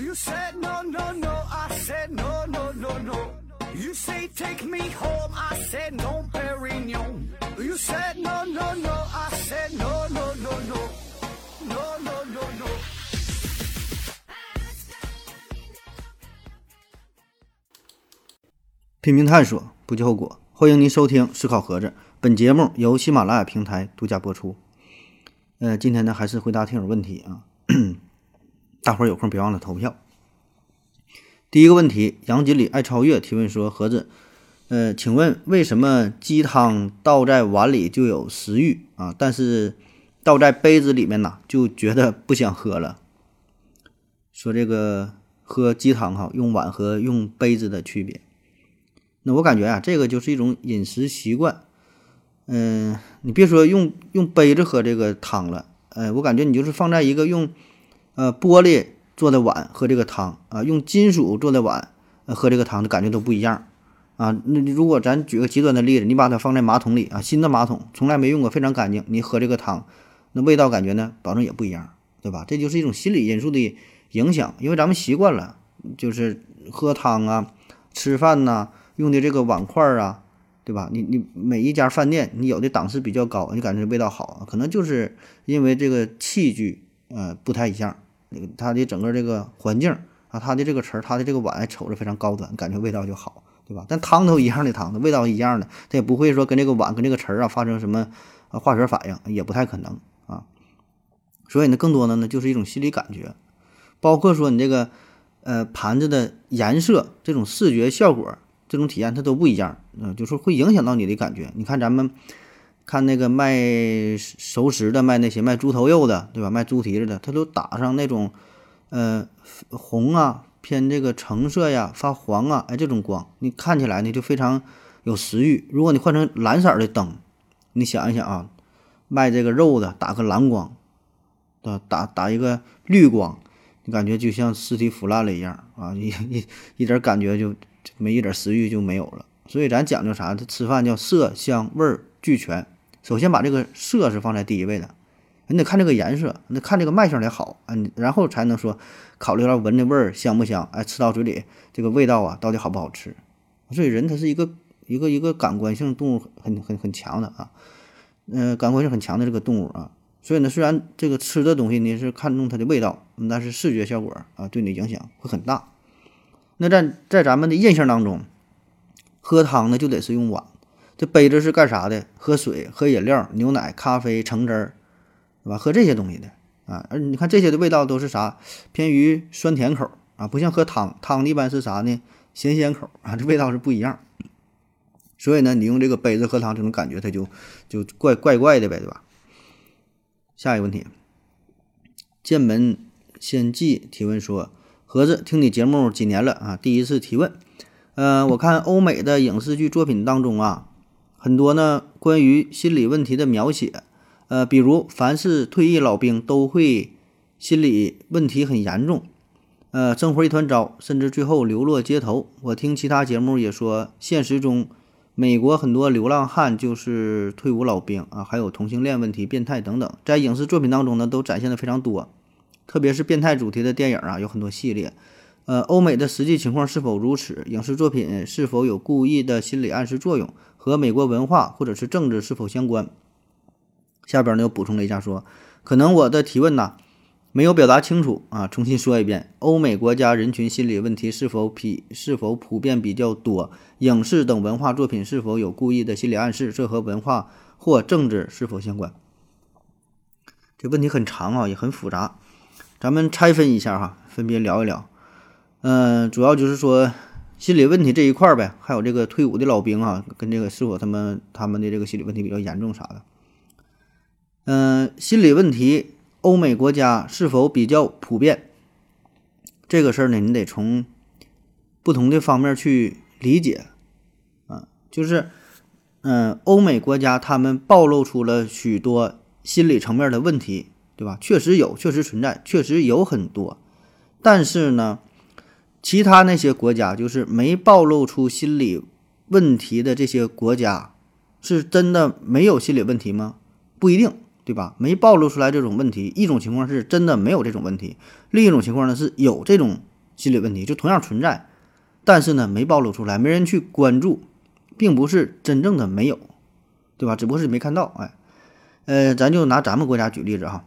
You said no, no, no. I said no, no, no, no. You say take me home. I said no, Perignon. You said no, no, no. I said no, no, no, no. No, no, no, no. 拼命探索，不计后果。欢迎您收听《思考盒子》，本节目由喜马拉雅平台独家播出。呃，今天呢还是回答听友问题啊，大伙儿有空别忘了投票。第一个问题，杨锦鲤爱超越提问说：盒子，呃，请问为什么鸡汤倒在碗里就有食欲啊，但是倒在杯子里面呢就觉得不想喝了？说这个喝鸡汤哈，用碗和用杯子的区别。那我感觉啊，这个就是一种饮食习惯。嗯，你别说用用杯子喝这个汤了，呃，我感觉你就是放在一个用呃玻璃做的碗喝这个汤啊，用金属做的碗喝这个汤的感觉都不一样啊。那如果咱举个极端的例子，你把它放在马桶里啊，新的马桶从来没用过，非常干净，你喝这个汤，那味道感觉呢，保证也不一样，对吧？这就是一种心理因素的影响，因为咱们习惯了，就是喝汤啊、吃饭呐用的这个碗筷啊。对吧？你你每一家饭店，你有的档次比较高，你感觉味道好，可能就是因为这个器具呃不太一样，它的整个这个环境啊，它的这个瓷儿，它的这个碗瞅着非常高端，感觉味道就好，对吧？但汤都一样的汤，味道一样的，它也不会说跟这个碗跟这个瓷儿啊发生什么化学反应，也不太可能啊。所以呢，更多的呢就是一种心理感觉，包括说你这个呃盘子的颜色，这种视觉效果。这种体验它都不一样，嗯，就是会影响到你的感觉。你看咱们看那个卖熟食的，卖那些卖猪头肉的，对吧？卖猪蹄子的，他都打上那种呃红啊，偏这个橙色呀，发黄啊，哎，这种光，你看起来呢就非常有食欲。如果你换成蓝色的灯，你想一想啊，卖这个肉的打个蓝光，啊，打打一个绿光，你感觉就像尸体腐烂了一样啊，一一一点感觉就。没一点食欲就没有了，所以咱讲究啥？这吃饭叫色香味俱全。首先把这个色是放在第一位的，你得看这个颜色，你得看这个卖相得好啊，然后才能说考虑到闻的味儿香不香，哎，吃到嘴里这个味道啊到底好不好吃。所以人他是一个一个一个感官性动物，很很很强的啊，嗯，感官性很强的这个动物啊。所以呢，虽然这个吃的东西呢是看重它的味道，但是视觉效果啊对你的影响会很大。那在在咱们的印象当中，喝汤呢就得是用碗，这杯子是干啥的？喝水、喝饮料、牛奶、咖啡、橙汁儿，对吧？喝这些东西的啊。而你看这些的味道都是啥？偏于酸甜口啊，不像喝汤，汤一般是啥呢？咸鲜口啊，这味道是不一样。所以呢，你用这个杯子喝汤，这种感觉它就就怪怪怪的呗，对吧？下一个问题，剑门仙记提问说。盒子听你节目几年了啊？第一次提问，呃，我看欧美的影视剧作品当中啊，很多呢关于心理问题的描写，呃，比如凡是退役老兵都会心理问题很严重，呃，生活一团糟，甚至最后流落街头。我听其他节目也说，现实中美国很多流浪汉就是退伍老兵啊，还有同性恋问题、变态等等，在影视作品当中呢都展现的非常多。特别是变态主题的电影啊，有很多系列。呃，欧美的实际情况是否如此？影视作品是否有故意的心理暗示作用？和美国文化或者是政治是否相关？下边呢又补充了一下，说可能我的提问呢没有表达清楚啊，重新说一遍：欧美国家人群心理问题是否比是否普遍比较多？影视等文化作品是否有故意的心理暗示？这和文化或政治是否相关？这问题很长啊，也很复杂。咱们拆分一下哈，分别聊一聊。嗯，主要就是说心理问题这一块呗，还有这个退伍的老兵啊，跟这个是否他们他们的这个心理问题比较严重啥的。嗯，心理问题，欧美国家是否比较普遍？这个事儿呢，你得从不同的方面去理解啊。就是，嗯，欧美国家他们暴露出了许多心理层面的问题。对吧？确实有，确实存在，确实有很多。但是呢，其他那些国家，就是没暴露出心理问题的这些国家，是真的没有心理问题吗？不一定，对吧？没暴露出来这种问题，一种情况是真的没有这种问题，另一种情况呢是有这种心理问题，就同样存在，但是呢没暴露出来，没人去关注，并不是真正的没有，对吧？只不过是没看到。哎，呃，咱就拿咱们国家举例子哈。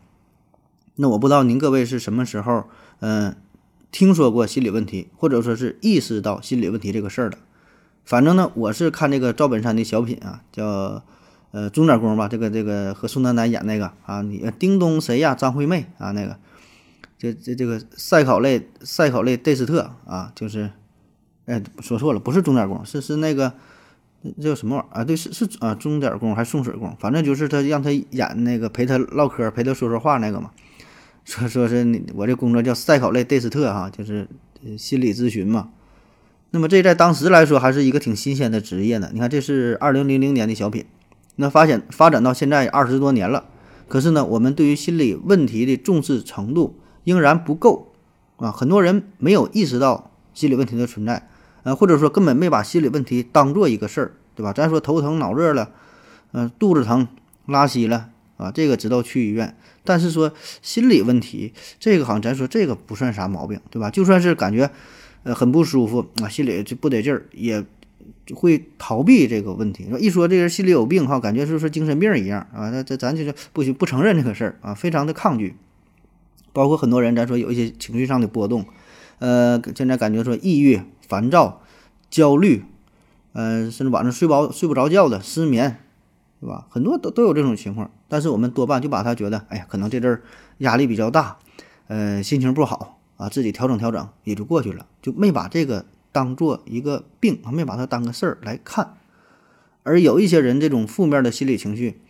那我不知道您各位是什么时候，嗯，听说过心理问题，或者说是意识到心理问题这个事儿的。反正呢，我是看这个赵本山的小品啊，叫。呃，钟点工吧，这个这个和宋丹丹演那个啊，你叮咚谁呀？张惠妹啊，那个，这这这个赛考类赛考类戴斯特啊，就是，哎，说错了，不是钟点工，是是那个，这叫什么玩意儿啊？对，是是啊，钟点工还是送水工？反正就是他让他演那个陪他唠嗑、陪他说说话那个嘛。说说是你我这工作叫赛考类戴斯特哈，就是心理咨询嘛。那么这在当时来说还是一个挺新鲜的职业呢。你看，这是二零零零年的小品。那发现发展到现在二十多年了，可是呢，我们对于心理问题的重视程度仍然不够啊！很多人没有意识到心理问题的存在，呃，或者说根本没把心理问题当做一个事儿，对吧？咱说头疼脑热了，嗯，肚子疼、拉稀了啊，这个知道去医院。但是说心理问题，这个好像咱说这个不算啥毛病，对吧？就算是感觉呃很不舒服啊，心里就不得劲儿也。会逃避这个问题，说一说这人心里有病哈，感觉就是精神病一样啊。那这咱就是不行不承认这个事儿啊，非常的抗拒。包括很多人，咱说有一些情绪上的波动，呃，现在感觉说抑郁、烦躁、焦虑，呃，甚至晚上睡不睡不着觉的失眠，对吧？很多都都有这种情况。但是我们多半就把他觉得，哎呀，可能这阵儿压力比较大，呃，心情不好啊，自己调整调整也就过去了，就没把这个。当做一个病，还没把它当个事儿来看，而有一些人这种负面的心理情绪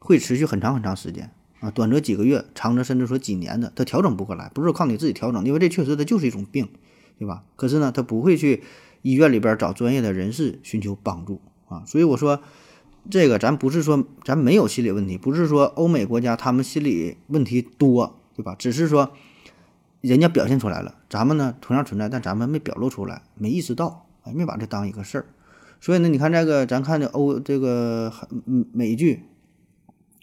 会持续很长很长时间啊，短则几个月，长则甚至说几年的，他调整不过来，不是靠你自己调整，因为这确实它就是一种病，对吧？可是呢，他不会去医院里边找专业的人士寻求帮助啊，所以我说这个咱不是说咱没有心理问题，不是说欧美国家他们心理问题多，对吧？只是说。人家表现出来了，咱们呢同样存在，但咱们没表露出来，没意识到，哎，没把这当一个事儿。所以呢，你看这个，咱看这欧这个美剧，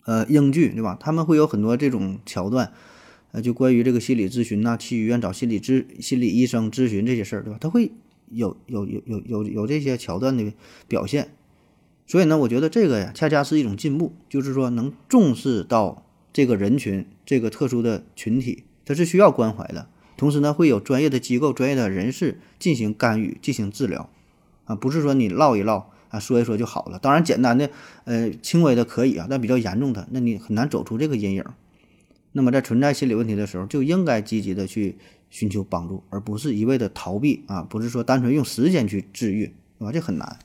呃，英剧，对吧？他们会有很多这种桥段，呃，就关于这个心理咨询呐，去医院找心理咨心理医生咨询这些事儿，对吧？他会有有有有有有这些桥段的表现。所以呢，我觉得这个呀，恰恰是一种进步，就是说能重视到这个人群，这个特殊的群体。它是需要关怀的，同时呢，会有专业的机构、专业的人士进行干预、进行治疗，啊，不是说你唠一唠啊，说一说就好了。当然，简单的、呃，轻微的可以啊，但比较严重的，那你很难走出这个阴影。那么，在存在心理问题的时候，就应该积极的去寻求帮助，而不是一味的逃避啊，不是说单纯用时间去治愈，啊？这很难。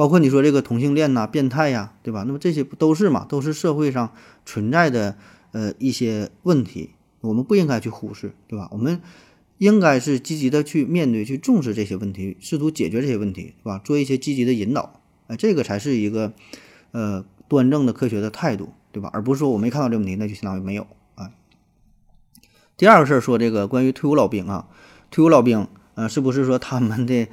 包括你说这个同性恋呐、变态呀，对吧？那么这些不都是嘛？都是社会上存在的呃一些问题。我们不应该去忽视，对吧？我们应该是积极的去面对、去重视这些问题，试图解决这些问题，是吧？做一些积极的引导，哎，这个才是一个呃端正的科学的态度，对吧？而不是说我没看到这问题，那就相当于没有啊。第二个事儿说这个关于退伍老兵啊，退伍老兵呃，是不是说他们的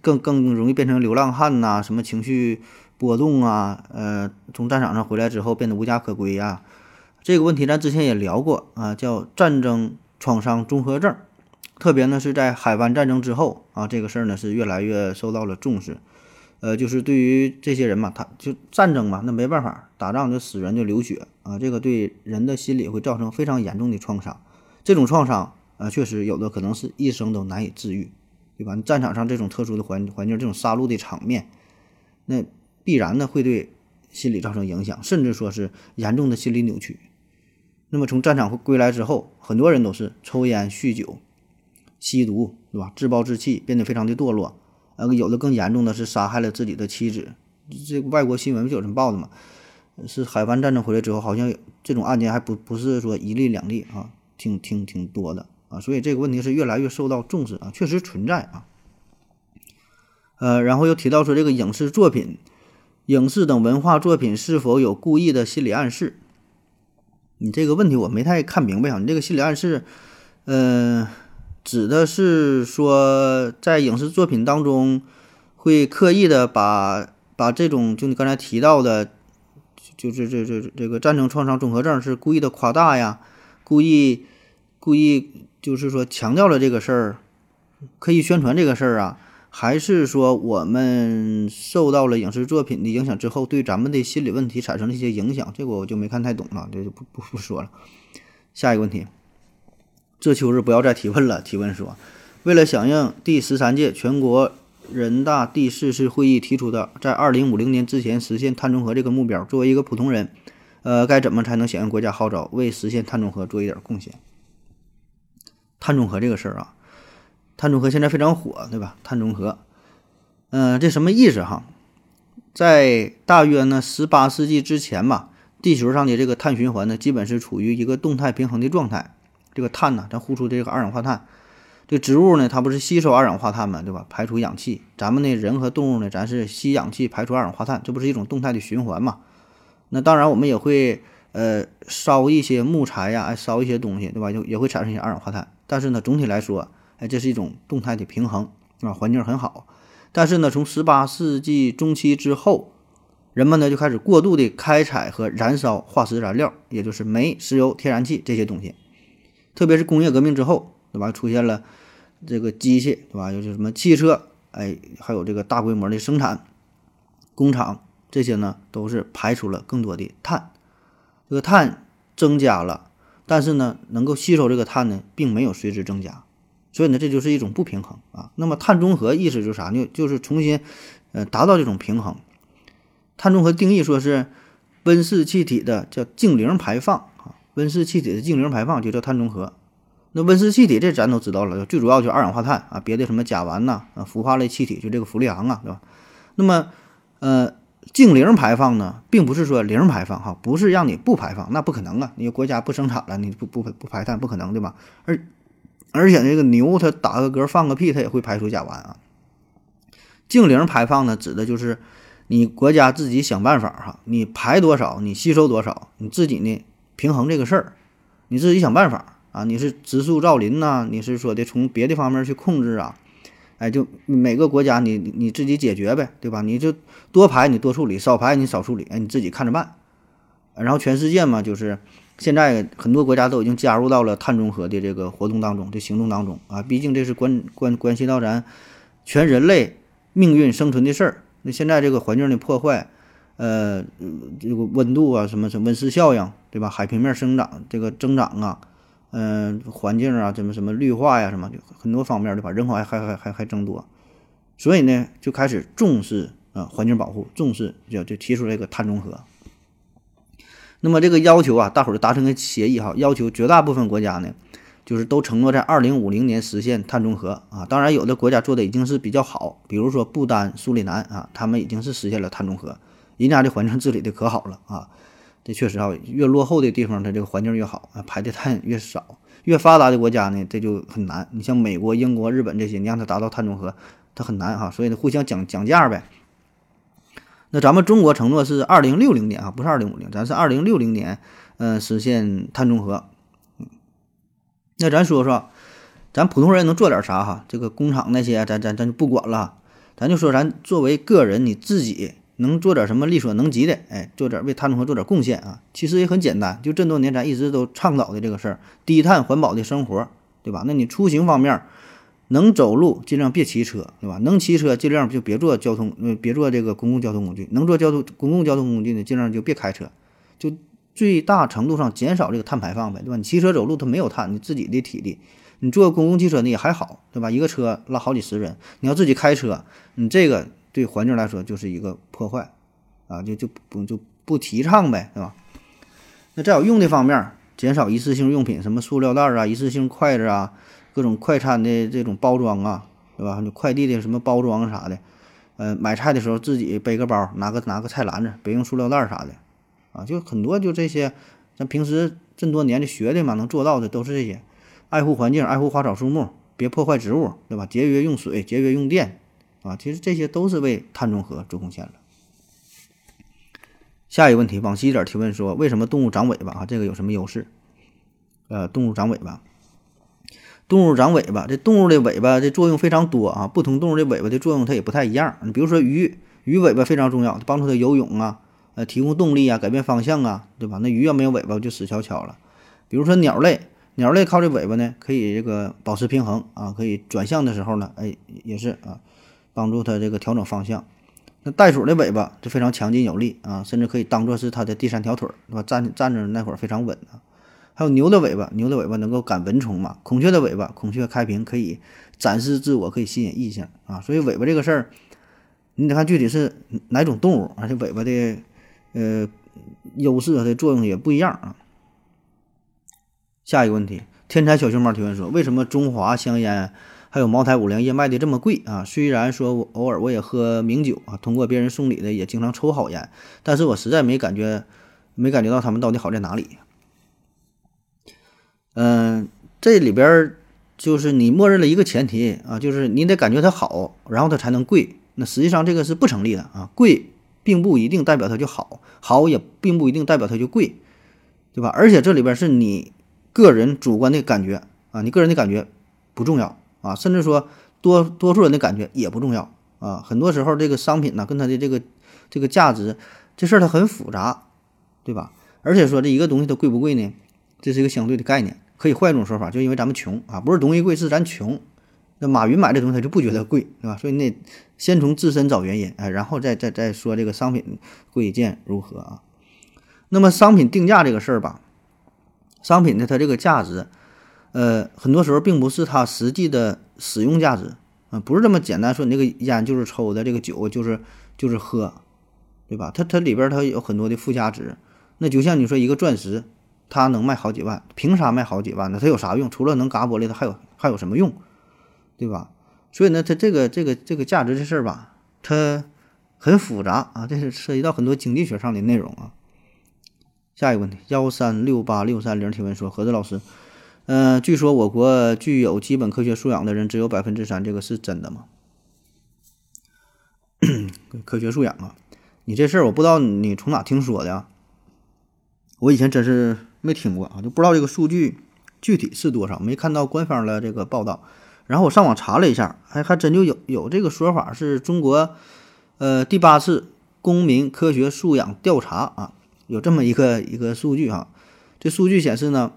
更更容易变成流浪汉呐？什么情绪波动啊？呃，从战场上回来之后变得无家可归呀？这个问题咱之前也聊过啊，叫战争创伤综合症，特别呢是在海湾战争之后啊，这个事儿呢是越来越受到了重视。呃，就是对于这些人嘛，他就战争嘛，那没办法，打仗就死人就流血啊，这个对人的心理会造成非常严重的创伤。这种创伤啊，确实有的可能是一生都难以治愈，对吧？战场上这种特殊的环环境，这种杀戮的场面，那必然呢会对心理造成影响，甚至说是严重的心理扭曲。那么从战场归来之后，很多人都是抽烟、酗酒、吸毒，对吧？自暴自弃，变得非常的堕落。呃，有的更严重的是杀害了自己的妻子。这外国新闻不就有人报的吗？是海湾战争回来之后，好像这种案件还不不是说一例两例啊，挺挺挺多的啊。所以这个问题是越来越受到重视啊，确实存在啊。呃，然后又提到说这个影视作品、影视等文化作品是否有故意的心理暗示？你这个问题我没太看明白啊！你这个心理暗示，呃，指的是说在影视作品当中会刻意的把把这种就你刚才提到的，就是这这这个战争创伤综合症是故意的夸大呀，故意故意就是说强调了这个事儿，可以宣传这个事儿啊，还是说我们受到了影视作品的影响之后，对咱们的心理问题产生了一些影响？这个我就没看太懂了，这就不不不说了。下一个问题，这秋日不要再提问了。提问说，为了响应第十三届全国人大第四次会议提出的在二零五零年之前实现碳中和这个目标，作为一个普通人，呃，该怎么才能响应国家号召，为实现碳中和做一点贡献？碳中和这个事儿啊。碳中和现在非常火，对吧？碳中和，嗯，这什么意思哈？在大约呢十八世纪之前吧，地球上的这个碳循环呢，基本是处于一个动态平衡的状态。这个碳呢，咱呼出这个二氧化碳，这植物呢，它不是吸收二氧化碳嘛，对吧？排出氧气。咱们呢，人和动物呢，咱是吸氧气，排出二氧化碳，这不是一种动态的循环嘛？那当然，我们也会呃烧一些木材呀，烧一些东西，对吧？就也会产生一些二氧化碳。但是呢，总体来说，哎，这是一种动态的平衡啊，环境很好。但是呢，从十八世纪中期之后，人们呢就开始过度的开采和燃烧化石燃料，也就是煤、石油、天然气这些东西。特别是工业革命之后，对吧？出现了这个机器，对吧？就是什么汽车，哎，还有这个大规模的生产工厂，这些呢都是排出了更多的碳。这个碳增加了，但是呢，能够吸收这个碳呢，并没有随之增加。所以呢，这就是一种不平衡啊。那么碳中和意思就是啥呢？就是重新，呃，达到这种平衡。碳中和定义说是温室气体的叫净零排放啊，温室气体的净零排放就叫碳中和。那温室气体这咱都知道了，最主要就是二氧化碳啊，别的什么甲烷呐啊，氟化类气体就这个氟利昂啊，对吧？那么，呃，净零排放呢，并不是说零排放哈，不是让你不排放，那不可能啊，你国家不生产了，你不不不排碳不可能对吧？而而且那个牛，它打个嗝放个屁，它也会排出甲烷啊。净零排放呢，指的就是你国家自己想办法哈，你排多少，你吸收多少，你自己呢平衡这个事儿，你自己想办法啊。你是植树造林呐，你是说的从别的方面去控制啊？哎，就每个国家你你自己解决呗，对吧？你就多排你多处理，少排你少处理，哎，你自己看着办。然后全世界嘛，就是。现在很多国家都已经加入到了碳中和的这个活动当中，这行动当中啊，毕竟这是关关关系到咱全人类命运生存的事儿。那现在这个环境的破坏，呃，这个温度啊，什么什么温室效应，对吧？海平面生长这个增长啊，嗯，环境啊，什么什么绿化呀，什么就很多方面对吧？人口还还还还还增多，所以呢，就开始重视啊环境保护，重视就就提出这个碳中和。那么这个要求啊，大伙儿就达成个协议哈，要求绝大部分国家呢，就是都承诺在二零五零年实现碳中和啊。当然，有的国家做的已经是比较好，比如说不丹、苏里南啊，他们已经是实现了碳中和，人家的环境治理的可好了啊。这确实啊，越落后的地方，它这个环境越好啊，排的碳越少。越发达的国家呢，这就很难。你像美国、英国、日本这些，你让它达到碳中和，它很难哈。所以呢，互相讲讲价呗。那咱们中国承诺是二零六零年啊，不是二零五零，咱是二零六零年，嗯，实现碳中和。嗯，那咱说说，咱普通人能做点啥哈？这个工厂那些，咱咱咱就不管了，咱就说咱作为个人，你自己能做点什么力所能及的，哎，做点为碳中和做点贡献啊。其实也很简单，就这么多年咱一直都倡导的这个事儿，低碳环保的生活，对吧？那你出行方面。能走路尽量别骑车，对吧？能骑车尽量就别坐交通，呃，别坐这个公共交通工具。能坐交通公共交通工具呢，尽量就别开车，就最大程度上减少这个碳排放呗，对吧？你骑车走路它没有碳，你自己的体力。你坐公共汽车呢也还好，对吧？一个车拉好几十人。你要自己开车，你这个对环境来说就是一个破坏，啊，就就不就不提倡呗，对吧？那再有用的方面，减少一次性用品，什么塑料袋啊、一次性筷子啊。各种快餐的这种包装啊，对吧？你快递的什么包装啥的，呃，买菜的时候自己背个包，拿个拿个菜篮子，别用塑料袋啥的，啊，就很多就这些，咱平时这么多年的学的嘛，能做到的都是这些，爱护环境，爱护花草树木，别破坏植物，对吧？节约用水，节约用电，啊，其实这些都是为碳中和做贡献了。下一个问题，往西点提问说，为什么动物长尾巴啊？这个有什么优势？呃，动物长尾巴。动物长尾巴，这动物的尾巴的作用非常多啊，不同动物的尾巴的作用它也不太一样。你比如说鱼，鱼尾巴非常重要，帮助它游泳啊，呃，提供动力啊，改变方向啊，对吧？那鱼要没有尾巴就死翘翘了。比如说鸟类，鸟类靠这尾巴呢，可以这个保持平衡啊，可以转向的时候呢，哎，也是啊，帮助它这个调整方向。那袋鼠的尾巴就非常强劲有力啊，甚至可以当做是它的第三条腿，对吧？站站着那会儿非常稳啊。还有牛的尾巴，牛的尾巴能够赶蚊虫嘛？孔雀的尾巴，孔雀开屏可以展示自我，可以吸引异性啊。所以尾巴这个事儿，你得看具体是哪种动物，而且尾巴的呃优势和的作用也不一样啊。下一个问题，天才小熊猫提问说：为什么中华香烟？还有茅台、五粮液卖的这么贵啊！虽然说我偶尔我也喝名酒啊，通过别人送礼的也经常抽好烟，但是我实在没感觉，没感觉到他们到底好在哪里。嗯，这里边就是你默认了一个前提啊，就是你得感觉它好，然后它才能贵。那实际上这个是不成立的啊，贵并不一定代表它就好，好也并不一定代表它就贵，对吧？而且这里边是你个人主观的感觉啊，你个人的感觉不重要。啊，甚至说多多数人的感觉也不重要啊。很多时候，这个商品呢，跟它的这个这个价值这事儿它很复杂，对吧？而且说这一个东西它贵不贵呢？这是一个相对的概念。可以换一种说法，就因为咱们穷啊，不是东西贵，是咱穷。那马云买这东西他就不觉得贵，对吧？所以你得先从自身找原因，哎，然后再再再说这个商品贵贱如何啊？那么商品定价这个事儿吧，商品的它这个价值。呃，很多时候并不是它实际的使用价值啊，不是这么简单说你那个烟就是抽的，这个酒就是就是喝，对吧？它它里边它有很多的附加值。那就像你说一个钻石，它能卖好几万，凭啥卖好几万呢？它有啥用？除了能嘎玻璃，它还有还有什么用？对吧？所以呢，它这个这个这个价值这事儿吧，它很复杂啊，这是涉及到很多经济学上的内容啊。下一个问题，幺三六八六三零提问说，何子老师。嗯，据说我国具有基本科学素养的人只有百分之三，这个是真的吗？科学素养啊，你这事儿我不知道你从哪听说的啊，我以前真是没听过啊，就不知道这个数据具体是多少，没看到官方的这个报道。然后我上网查了一下，还还真就有有这个说法，是中国呃第八次公民科学素养调查啊，有这么一个一个数据哈。这数据显示呢。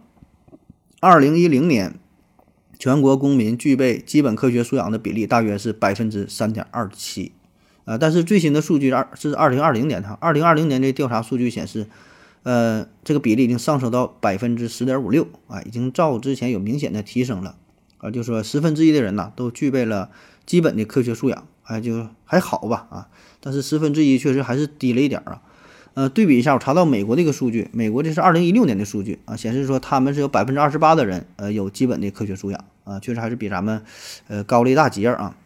二零一零年，全国公民具备基本科学素养的比例大约是百分之三点二七，啊，但是最新的数据二是二零二零年哈，二零二零年的调查数据显示，呃，这个比例已经上升到百分之十点五六，啊，已经照之前有明显的提升了，啊，就说十分之一的人呢都具备了基本的科学素养，哎，就还好吧，啊，但是十分之一确实还是低了一点啊。呃，对比一下，我查到美国的一个数据，美国这是二零一六年的数据啊，显示说他们是有百分之二十八的人，呃，有基本的科学素养啊，确实还是比咱们，呃，高了一大截啊。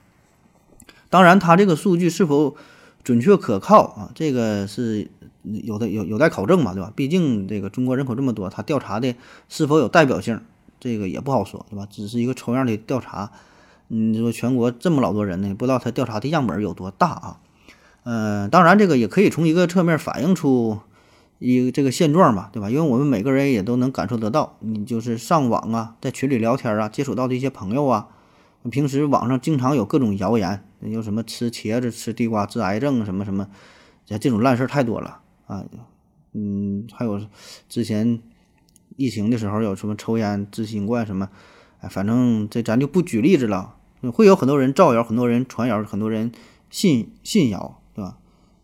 当然，他这个数据是否准确可靠啊，这个是有的有有待考证嘛，对吧？毕竟这个中国人口这么多，他调查的是否有代表性，这个也不好说，对吧？只是一个抽样的调查，你说全国这么老多人呢，不知道他调查的样本有多大啊？嗯，当然，这个也可以从一个侧面反映出一个这个现状嘛，对吧？因为我们每个人也都能感受得到，你就是上网啊，在群里聊天啊，接触到的一些朋友啊，平时网上经常有各种谣言，有什么吃茄子、吃地瓜治癌症什么什么，这这种烂事儿太多了啊。嗯，还有之前疫情的时候有什么抽烟治新冠什么，哎，反正这咱就不举例子了，会有很多人造谣，很多人传谣，很多人信信谣。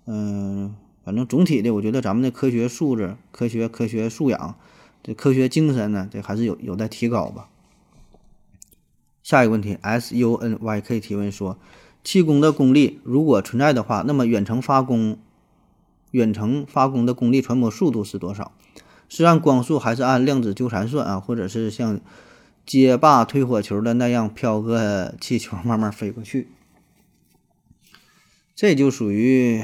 嗯，反正总体的，我觉得咱们的科学素质、科学科学素养、这科学精神呢，这还是有有待提高吧。下一个问题，S U N Y K 提问说，气功的功力如果存在的话，那么远程发功、远程发功的功力传播速度是多少？是按光速还是按量子纠缠算啊？或者是像街霸推火球的那样飘个气球慢慢飞过去？这就属于。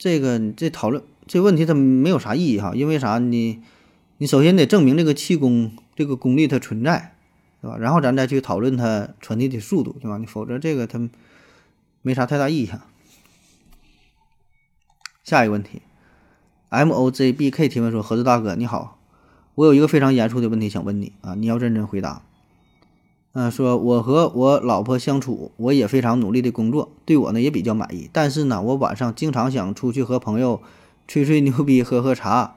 这个你这讨论这问题它没有啥意义哈，因为啥？你你首先得证明这个气功这个功力它存在，对吧？然后咱再去讨论它传递的速度，对吧？你否则这个它没啥太大意义哈。下一个问题，M O J B K 提问说：盒子大哥你好，我有一个非常严肃的问题想问你啊，你要认真回答。嗯，说我和我老婆相处，我也非常努力的工作，对我呢也比较满意。但是呢，我晚上经常想出去和朋友吹吹牛逼、喝喝茶，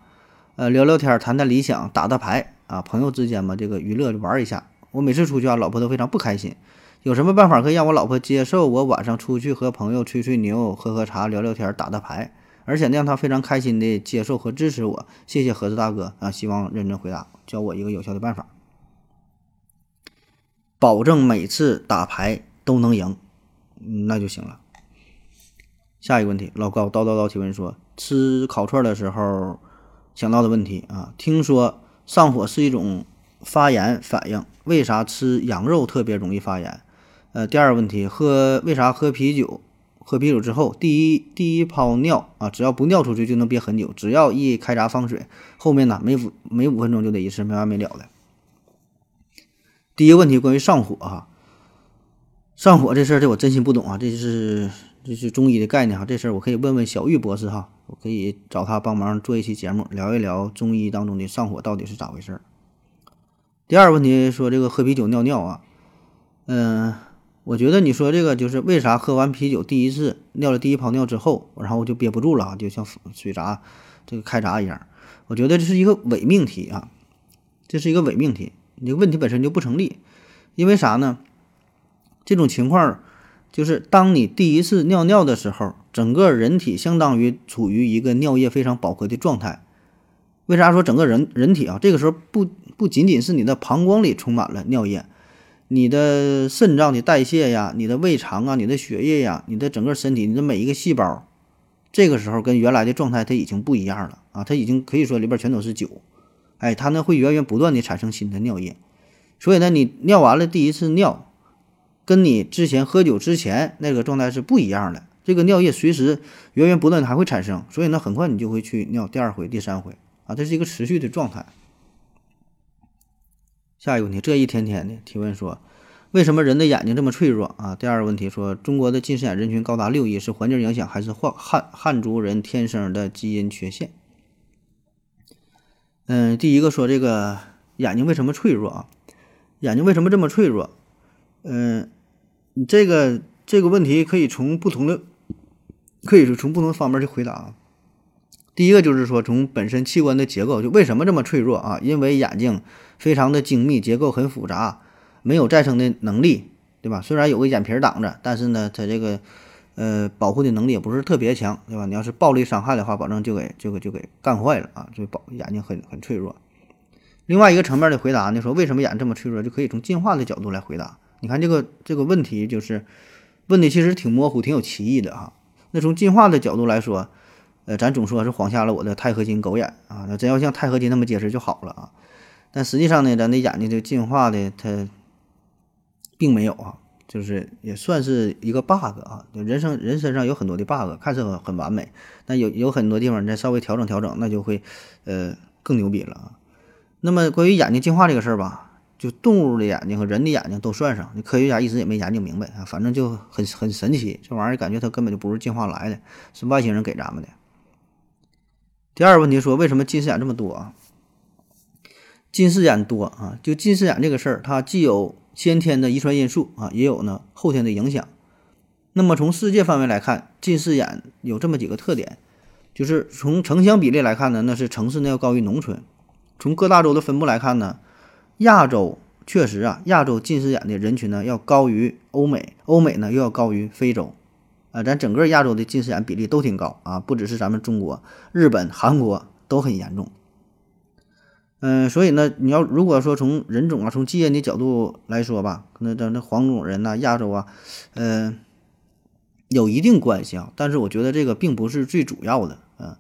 呃，聊聊天、谈谈理想、打打牌。啊，朋友之间嘛，这个娱乐玩一下。我每次出去啊，老婆都非常不开心。有什么办法可以让我老婆接受我晚上出去和朋友吹吹牛、喝喝茶、聊聊天、打打牌，而且让她非常开心的接受和支持我？谢谢盒子大哥啊，希望认真回答，教我一个有效的办法，保证每次打牌都能赢，那就行了。下一个问题，老高叨叨叨提问说，吃烤串的时候想到的问题啊，听说上火是一种发炎反应，为啥吃羊肉特别容易发炎？呃，第二个问题，喝为啥喝啤酒？喝啤酒之后，第一第一泡尿啊，只要不尿出去就能憋很久，只要一开闸放水，后面呢每五每五分钟就得一次，没完没了的。第一个问题关于上火哈，上火这事儿这我真心不懂啊，这是这是中医的概念哈，这事儿我可以问问小玉博士哈，我可以找他帮忙做一期节目，聊一聊中医当中的上火到底是咋回事儿。第二个问题说这个喝啤酒尿尿啊，嗯。我觉得你说这个就是为啥喝完啤酒第一次尿了第一泡尿之后，然后我就憋不住了，就像水闸这个开闸一样。我觉得这是一个伪命题啊，这是一个伪命题，你问题本身就不成立。因为啥呢？这种情况就是当你第一次尿尿的时候，整个人体相当于处于一个尿液非常饱和的状态。为啥说整个人人体啊？这个时候不不仅仅是你的膀胱里充满了尿液。你的肾脏的代谢呀，你的胃肠啊，你的血液呀，你的整个身体，你的每一个细胞，这个时候跟原来的状态它已经不一样了啊！它已经可以说里边全都是酒，哎，它呢会源源不断的产生新的尿液，所以呢，你尿完了第一次尿，跟你之前喝酒之前那个状态是不一样的，这个尿液随时源源不断的还会产生，所以呢，很快你就会去尿第二回、第三回啊，这是一个持续的状态。下一个问题，这一天天的提问说，为什么人的眼睛这么脆弱啊？第二个问题说，中国的近视眼人群高达六亿，是环境影响还是汉汉汉族人天生的基因缺陷？嗯，第一个说这个眼睛为什么脆弱啊？眼睛为什么这么脆弱？嗯，你这个这个问题可以从不同的，可以是从不同方面去回答啊。第一个就是说，从本身器官的结构，就为什么这么脆弱啊？因为眼睛非常的精密，结构很复杂，没有再生的能力，对吧？虽然有个眼皮挡着，但是呢，它这个呃保护的能力也不是特别强，对吧？你要是暴力伤害的话，保证就给就给就给干坏了啊！就保眼睛很很脆弱。另外一个层面的回答呢，说为什么眼这么脆弱，就可以从进化的角度来回答。你看这个这个问题就是问的其实挺模糊，挺有歧义的哈。那从进化的角度来说。呃，咱总说是晃瞎了我的钛合金狗眼啊，那真要像钛合金那么结实就好了啊。但实际上呢，咱的眼睛这进化的它并没有啊，就是也算是一个 bug 啊。就人生人身上有很多的 bug，看似很很完美，但有有很多地方你再稍微调整调整，那就会呃更牛逼了啊。那么关于眼睛进化这个事儿吧，就动物的眼睛和人的眼睛都算上，科学家一直也没研究明白啊，反正就很很神奇，这玩意儿感觉它根本就不是进化来的，是外星人给咱们的。第二个问题说，为什么近视眼这么多啊？近视眼多啊，就近视眼这个事儿，它既有先天的遗传因素啊，也有呢后天的影响。那么从世界范围来看，近视眼有这么几个特点，就是从城乡比例来看呢，那是城市呢要高于农村；从各大洲的分布来看呢，亚洲确实啊，亚洲近视眼的人群呢要高于欧美，欧美呢又要高于非洲。啊，咱整个亚洲的近视眼比例都挺高啊，不只是咱们中国、日本、韩国都很严重。嗯，所以呢，你要如果说从人种啊、从基因的角度来说吧，可能咱这黄种人呐、亚洲啊，嗯，有一定关系啊。但是我觉得这个并不是最主要的啊，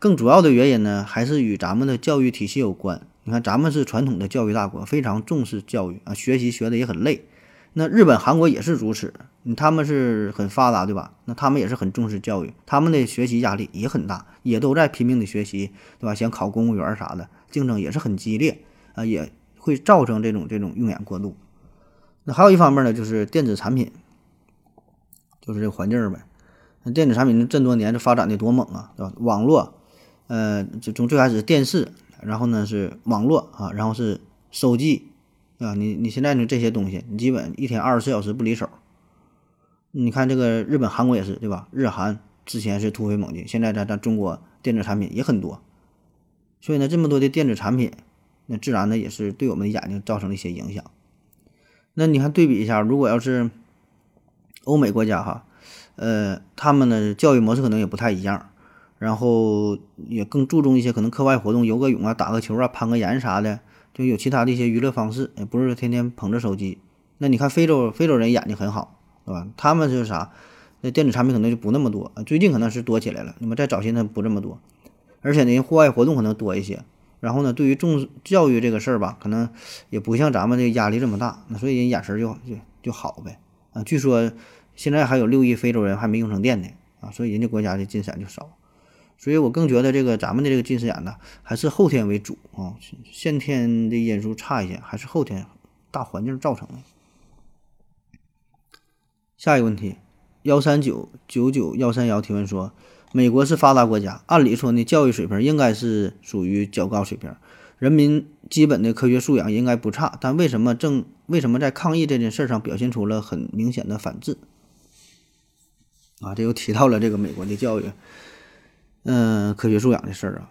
更主要的原因呢，还是与咱们的教育体系有关。你看，咱们是传统的教育大国，非常重视教育啊，学习学的也很累。那日本、韩国也是如此，他们是很发达，对吧？那他们也是很重视教育，他们的学习压力也很大，也都在拼命的学习，对吧？想考公务员啥的，竞争也是很激烈啊，也会造成这种这种用眼过度。那还有一方面呢，就是电子产品，就是这个环境呗。那电子产品这么多年这发展的多猛啊，对吧？网络，呃，就从最开始电视，然后呢是网络啊，然后是手机。啊，你你现在呢这些东西，你基本一天二十四小时不离手。你看这个日本、韩国也是，对吧？日韩之前是突飞猛进，现在咱咱中国电子产品也很多。所以呢，这么多的电子产品，那自然呢也是对我们的眼睛造成了一些影响。那你看对比一下，如果要是欧美国家哈，呃，他们的教育模式可能也不太一样，然后也更注重一些可能课外活动，游个泳啊、打个球啊、攀个岩啥的，就有其他的一些娱乐方式，也不是天天捧着手机。那你看非洲非洲人眼睛很好，对吧？他们就是啥，那电子产品可能就不那么多，最近可能是多起来了。那么在早些呢不这么多，而且呢户外活动可能多一些。然后呢，对于重教育这个事儿吧，可能也不像咱们这压力这么大，那所以人眼神就就就好呗啊。据说现在还有六亿非洲人还没用上电呢啊，所以人家国家的近视眼就少。所以我更觉得这个咱们的这个近视眼呢，还是后天为主啊，先天的因素差一些，还是后天大环境造成的。下一个问题，幺三九九九幺三幺提问说。美国是发达国家，按理说呢，教育水平应该是属于较高水平，人民基本的科学素养应该不差。但为什么正为什么在抗疫这件事上表现出了很明显的反制？啊，这又提到了这个美国的教育，嗯，科学素养的事儿啊。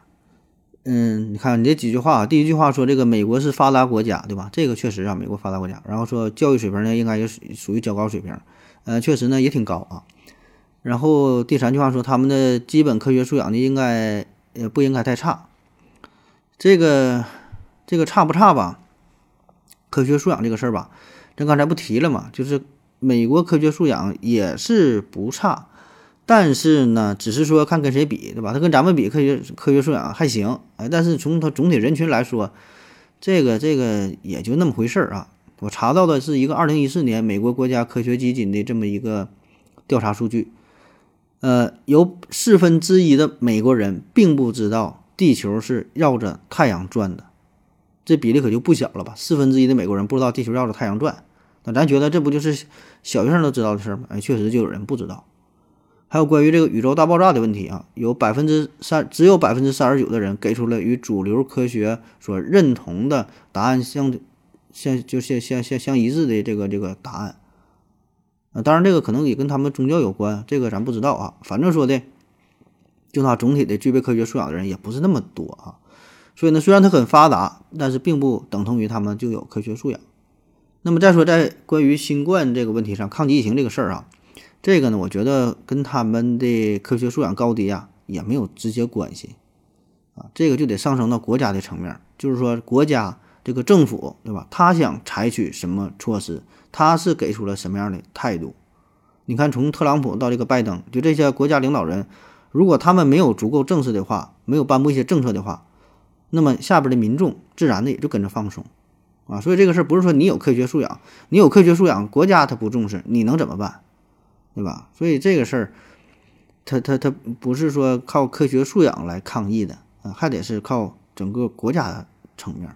嗯，你看你这几句话，第一句话说这个美国是发达国家，对吧？这个确实啊，美国发达国家。然后说教育水平呢，应该也属属于较高水平，呃，确实呢也挺高啊。然后第三句话说，他们的基本科学素养呢，应该呃不应该太差。这个这个差不差吧？科学素养这个事儿吧，咱刚才不提了嘛，就是美国科学素养也是不差，但是呢，只是说看跟谁比，对吧？他跟咱们比，科学科学素养还行，哎，但是从他总体人群来说，这个这个也就那么回事儿啊。我查到的是一个二零一四年美国国家科学基金的这么一个调查数据。呃，有四分之一的美国人并不知道地球是绕着太阳转的，这比例可就不小了吧？四分之一的美国人不知道地球绕着太阳转，那咱觉得这不就是小学生都知道的事儿吗？哎，确实就有人不知道。还有关于这个宇宙大爆炸的问题啊，有百分之三，只有百分之三十九的人给出了与主流科学所认同的答案相相就相相相相一致的这个这个答案。啊，当然这个可能也跟他们宗教有关，这个咱不知道啊。反正说的，就他总体的具备科学素养的人也不是那么多啊。所以呢，虽然他很发达，但是并不等同于他们就有科学素养。那么再说，在关于新冠这个问题上，抗击疫情这个事儿啊，这个呢，我觉得跟他们的科学素养高低啊也没有直接关系啊。这个就得上升到国家的层面，就是说国家这个政府对吧？他想采取什么措施？他是给出了什么样的态度？你看，从特朗普到这个拜登，就这些国家领导人，如果他们没有足够正式的话，没有颁布一些政策的话，那么下边的民众自然的也就跟着放松啊。所以这个事儿不是说你有科学素养，你有科学素养，国家他不重视，你能怎么办？对吧？所以这个事儿，他他他不是说靠科学素养来抗议的啊，还得是靠整个国家的层面。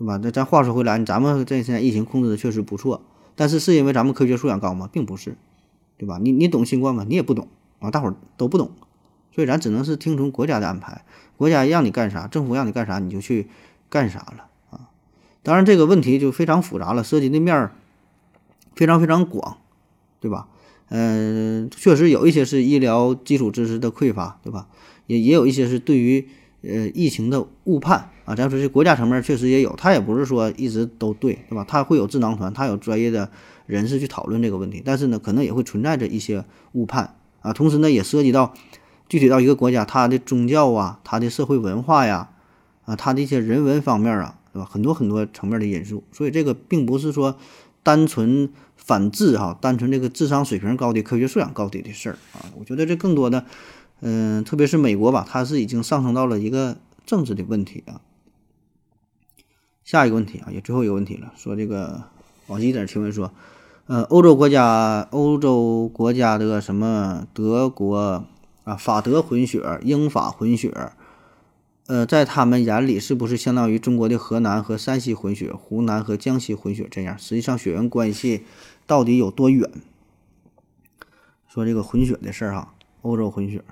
对吧？那咱话说回来，咱们这现在疫情控制的确实不错，但是是因为咱们科学素养高吗？并不是，对吧？你你懂新冠吗？你也不懂啊，大伙儿都不懂，所以咱只能是听从国家的安排，国家让你干啥，政府让你干啥，你就去干啥了啊。当然这个问题就非常复杂了，涉及的面儿非常非常广，对吧？嗯，确实有一些是医疗基础知识的匮乏，对吧？也也有一些是对于呃疫情的误判。啊，咱说这国家层面确实也有，他也不是说一直都对，对吧？他会有智囊团，他有专业的人士去讨论这个问题，但是呢，可能也会存在着一些误判啊。同时呢，也涉及到具体到一个国家，它的宗教啊，它的社会文化呀，啊，它的一些人文方面啊，对吧？很多很多层面的因素，所以这个并不是说单纯反智哈，单纯这个智商水平高低、科学素养高低的事儿啊。我觉得这更多的，嗯，特别是美国吧，它是已经上升到了一个政治的问题啊。下一个问题啊，也最后一个问题了。说这个往期在提问说，呃，欧洲国家，欧洲国家的什么德国啊，法德混血，英法混血，呃，在他们眼里是不是相当于中国的河南和山西混血，湖南和江西混血这样？实际上血缘关系到底有多远？说这个混血的事儿哈，欧洲混血，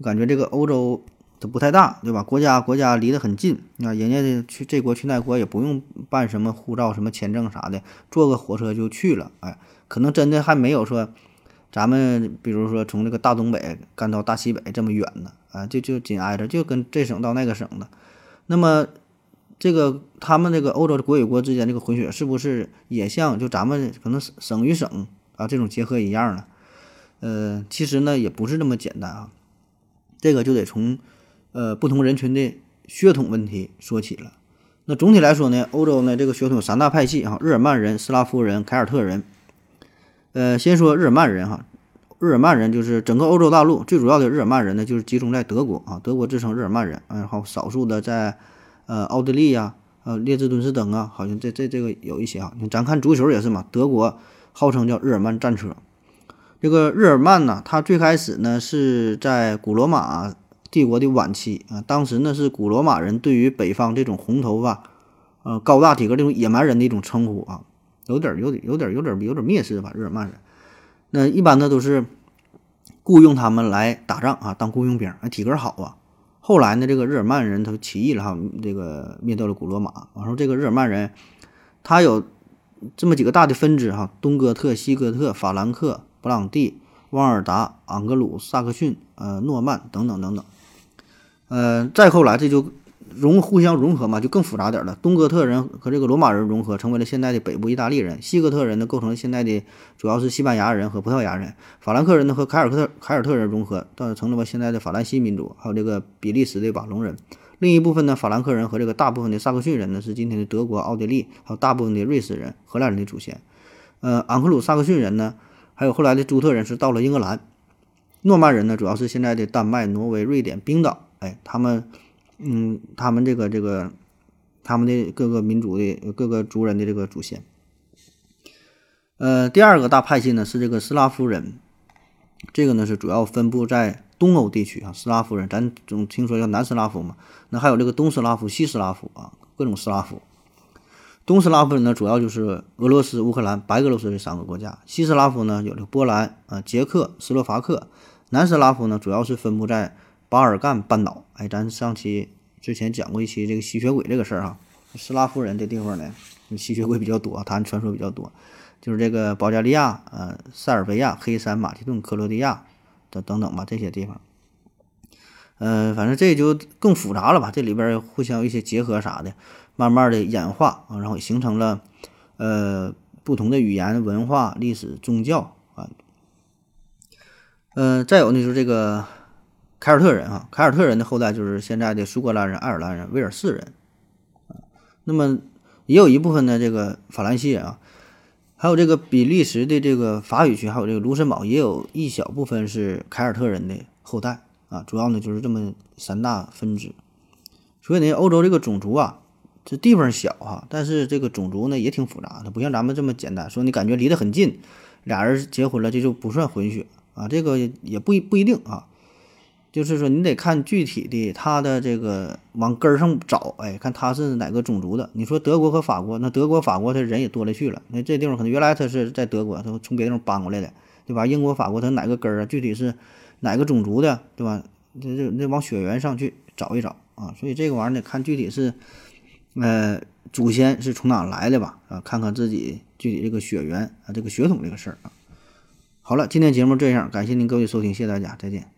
感觉这个欧洲。它不太大，对吧？国家国家离得很近，啊，人家去这国去那国也不用办什么护照、什么签证啥的，坐个火车就去了。哎，可能真的还没有说咱们，比如说从这个大东北干到大西北这么远呢，啊，就就紧挨着，就跟这省到那个省的。那么这个他们这个欧洲的国与国之间这个混血是不是也像就咱们可能省与省啊这种结合一样呢？呃，其实呢也不是这么简单啊，这个就得从呃不同人群的血统问题说起了。那总体来说呢，欧洲呢这个血统三大派系啊，日耳曼人、斯拉夫人、凯尔特人。呃，先说日耳曼人哈，日耳曼人就是整个欧洲大陆最主要的日耳曼人呢，就是集中在德国啊，德国自称日耳曼人，然后少数的在。呃，奥地利呀，呃，列支敦士登啊，好像这这这个有一些啊。咱看足球也是嘛，德国号称叫日耳曼战车。这个日耳曼呢，它最开始呢是在古罗马帝国的晚期啊，当时呢是古罗马人对于北方这种红头发、呃高大体格这种野蛮人的一种称呼啊，有点有点有点有点有点蔑视吧，日耳曼人。那一般呢都是雇佣他们来打仗啊，当雇佣兵，体格好啊。后来呢，这个日耳曼人他起义了哈，这个灭掉了古罗马。然后这个日耳曼人，他有这么几个大的分支哈：东哥特、西哥特、法兰克、布朗蒂、旺尔达、昂格鲁、萨克逊、呃诺曼等等等等。呃，再后来这就。融互相融合嘛，就更复杂点了。东哥特人和这个罗马人融合，成为了现在的北部意大利人。西哥特人呢，构成了现在的主要是西班牙人和葡萄牙人。法兰克人呢和凯尔特凯尔特人融合，到成了现在的法兰西民族，还有这个比利时的瓦隆人。另一部分呢，法兰克人和这个大部分的萨克逊人呢，是今天的德国、奥地利，还有大部分的瑞士人、荷兰人的祖先。呃，昂克鲁萨克逊人呢，还有后来的朱特人是到了英格兰。诺曼人呢，主要是现在的丹麦、挪威、瑞典、冰岛。哎，他们。嗯，他们这个这个，他们的各个民族的各个族人的这个祖先。呃，第二个大派系呢是这个斯拉夫人，这个呢是主要分布在东欧地区啊。斯拉夫人，咱总听说叫南斯拉夫嘛，那还有这个东斯拉夫、西斯拉夫啊，各种斯拉夫。东斯拉夫人呢，主要就是俄罗斯、乌克兰、白俄罗斯这三个国家。西斯拉夫呢，有这个波兰啊、捷克斯洛伐克。南斯拉夫呢，主要是分布在。巴尔干半岛，哎，咱上期之前讲过一期这个吸血鬼这个事儿哈。斯拉夫人这地方呢，吸血鬼比较多，他们传说比较多，就是这个保加利亚、呃，塞尔维亚、黑山、马其顿、克罗地亚等等等吧，这些地方。嗯，反正这就更复杂了吧，这里边互相一些结合啥的，慢慢的演化啊，然后形成了呃不同的语言、文化、历史、宗教啊。嗯，再有呢就是这个。凯尔特人啊，凯尔特人的后代就是现在的苏格兰人、爱尔兰人、威尔士人啊。那么也有一部分的这个法兰西人啊，还有这个比利时的这个法语区，还有这个卢森堡，也有一小部分是凯尔特人的后代啊。主要呢就是这么三大分支。所以呢，欧洲这个种族啊，这地方小哈，但是这个种族呢也挺复杂的，不像咱们这么简单。说你感觉离得很近，俩人结婚了，这就不算混血啊？这个也不一不一定啊。就是说，你得看具体的他的这个往根儿上找，哎，看他是哪个种族的。你说德国和法国，那德国、法国他人也多了去了。那这地方可能原来他是在德国，他从别地方搬过来的，对吧？英国、法国他哪个根儿啊？具体是哪个种族的，对吧？这这那往血缘上去找一找啊。所以这个玩意儿得看具体是，呃，祖先是从哪来的吧？啊，看看自己具体这个血缘啊，这个血统这个事儿啊。好了，今天节目这样，感谢您各位收听，谢谢大家，再见。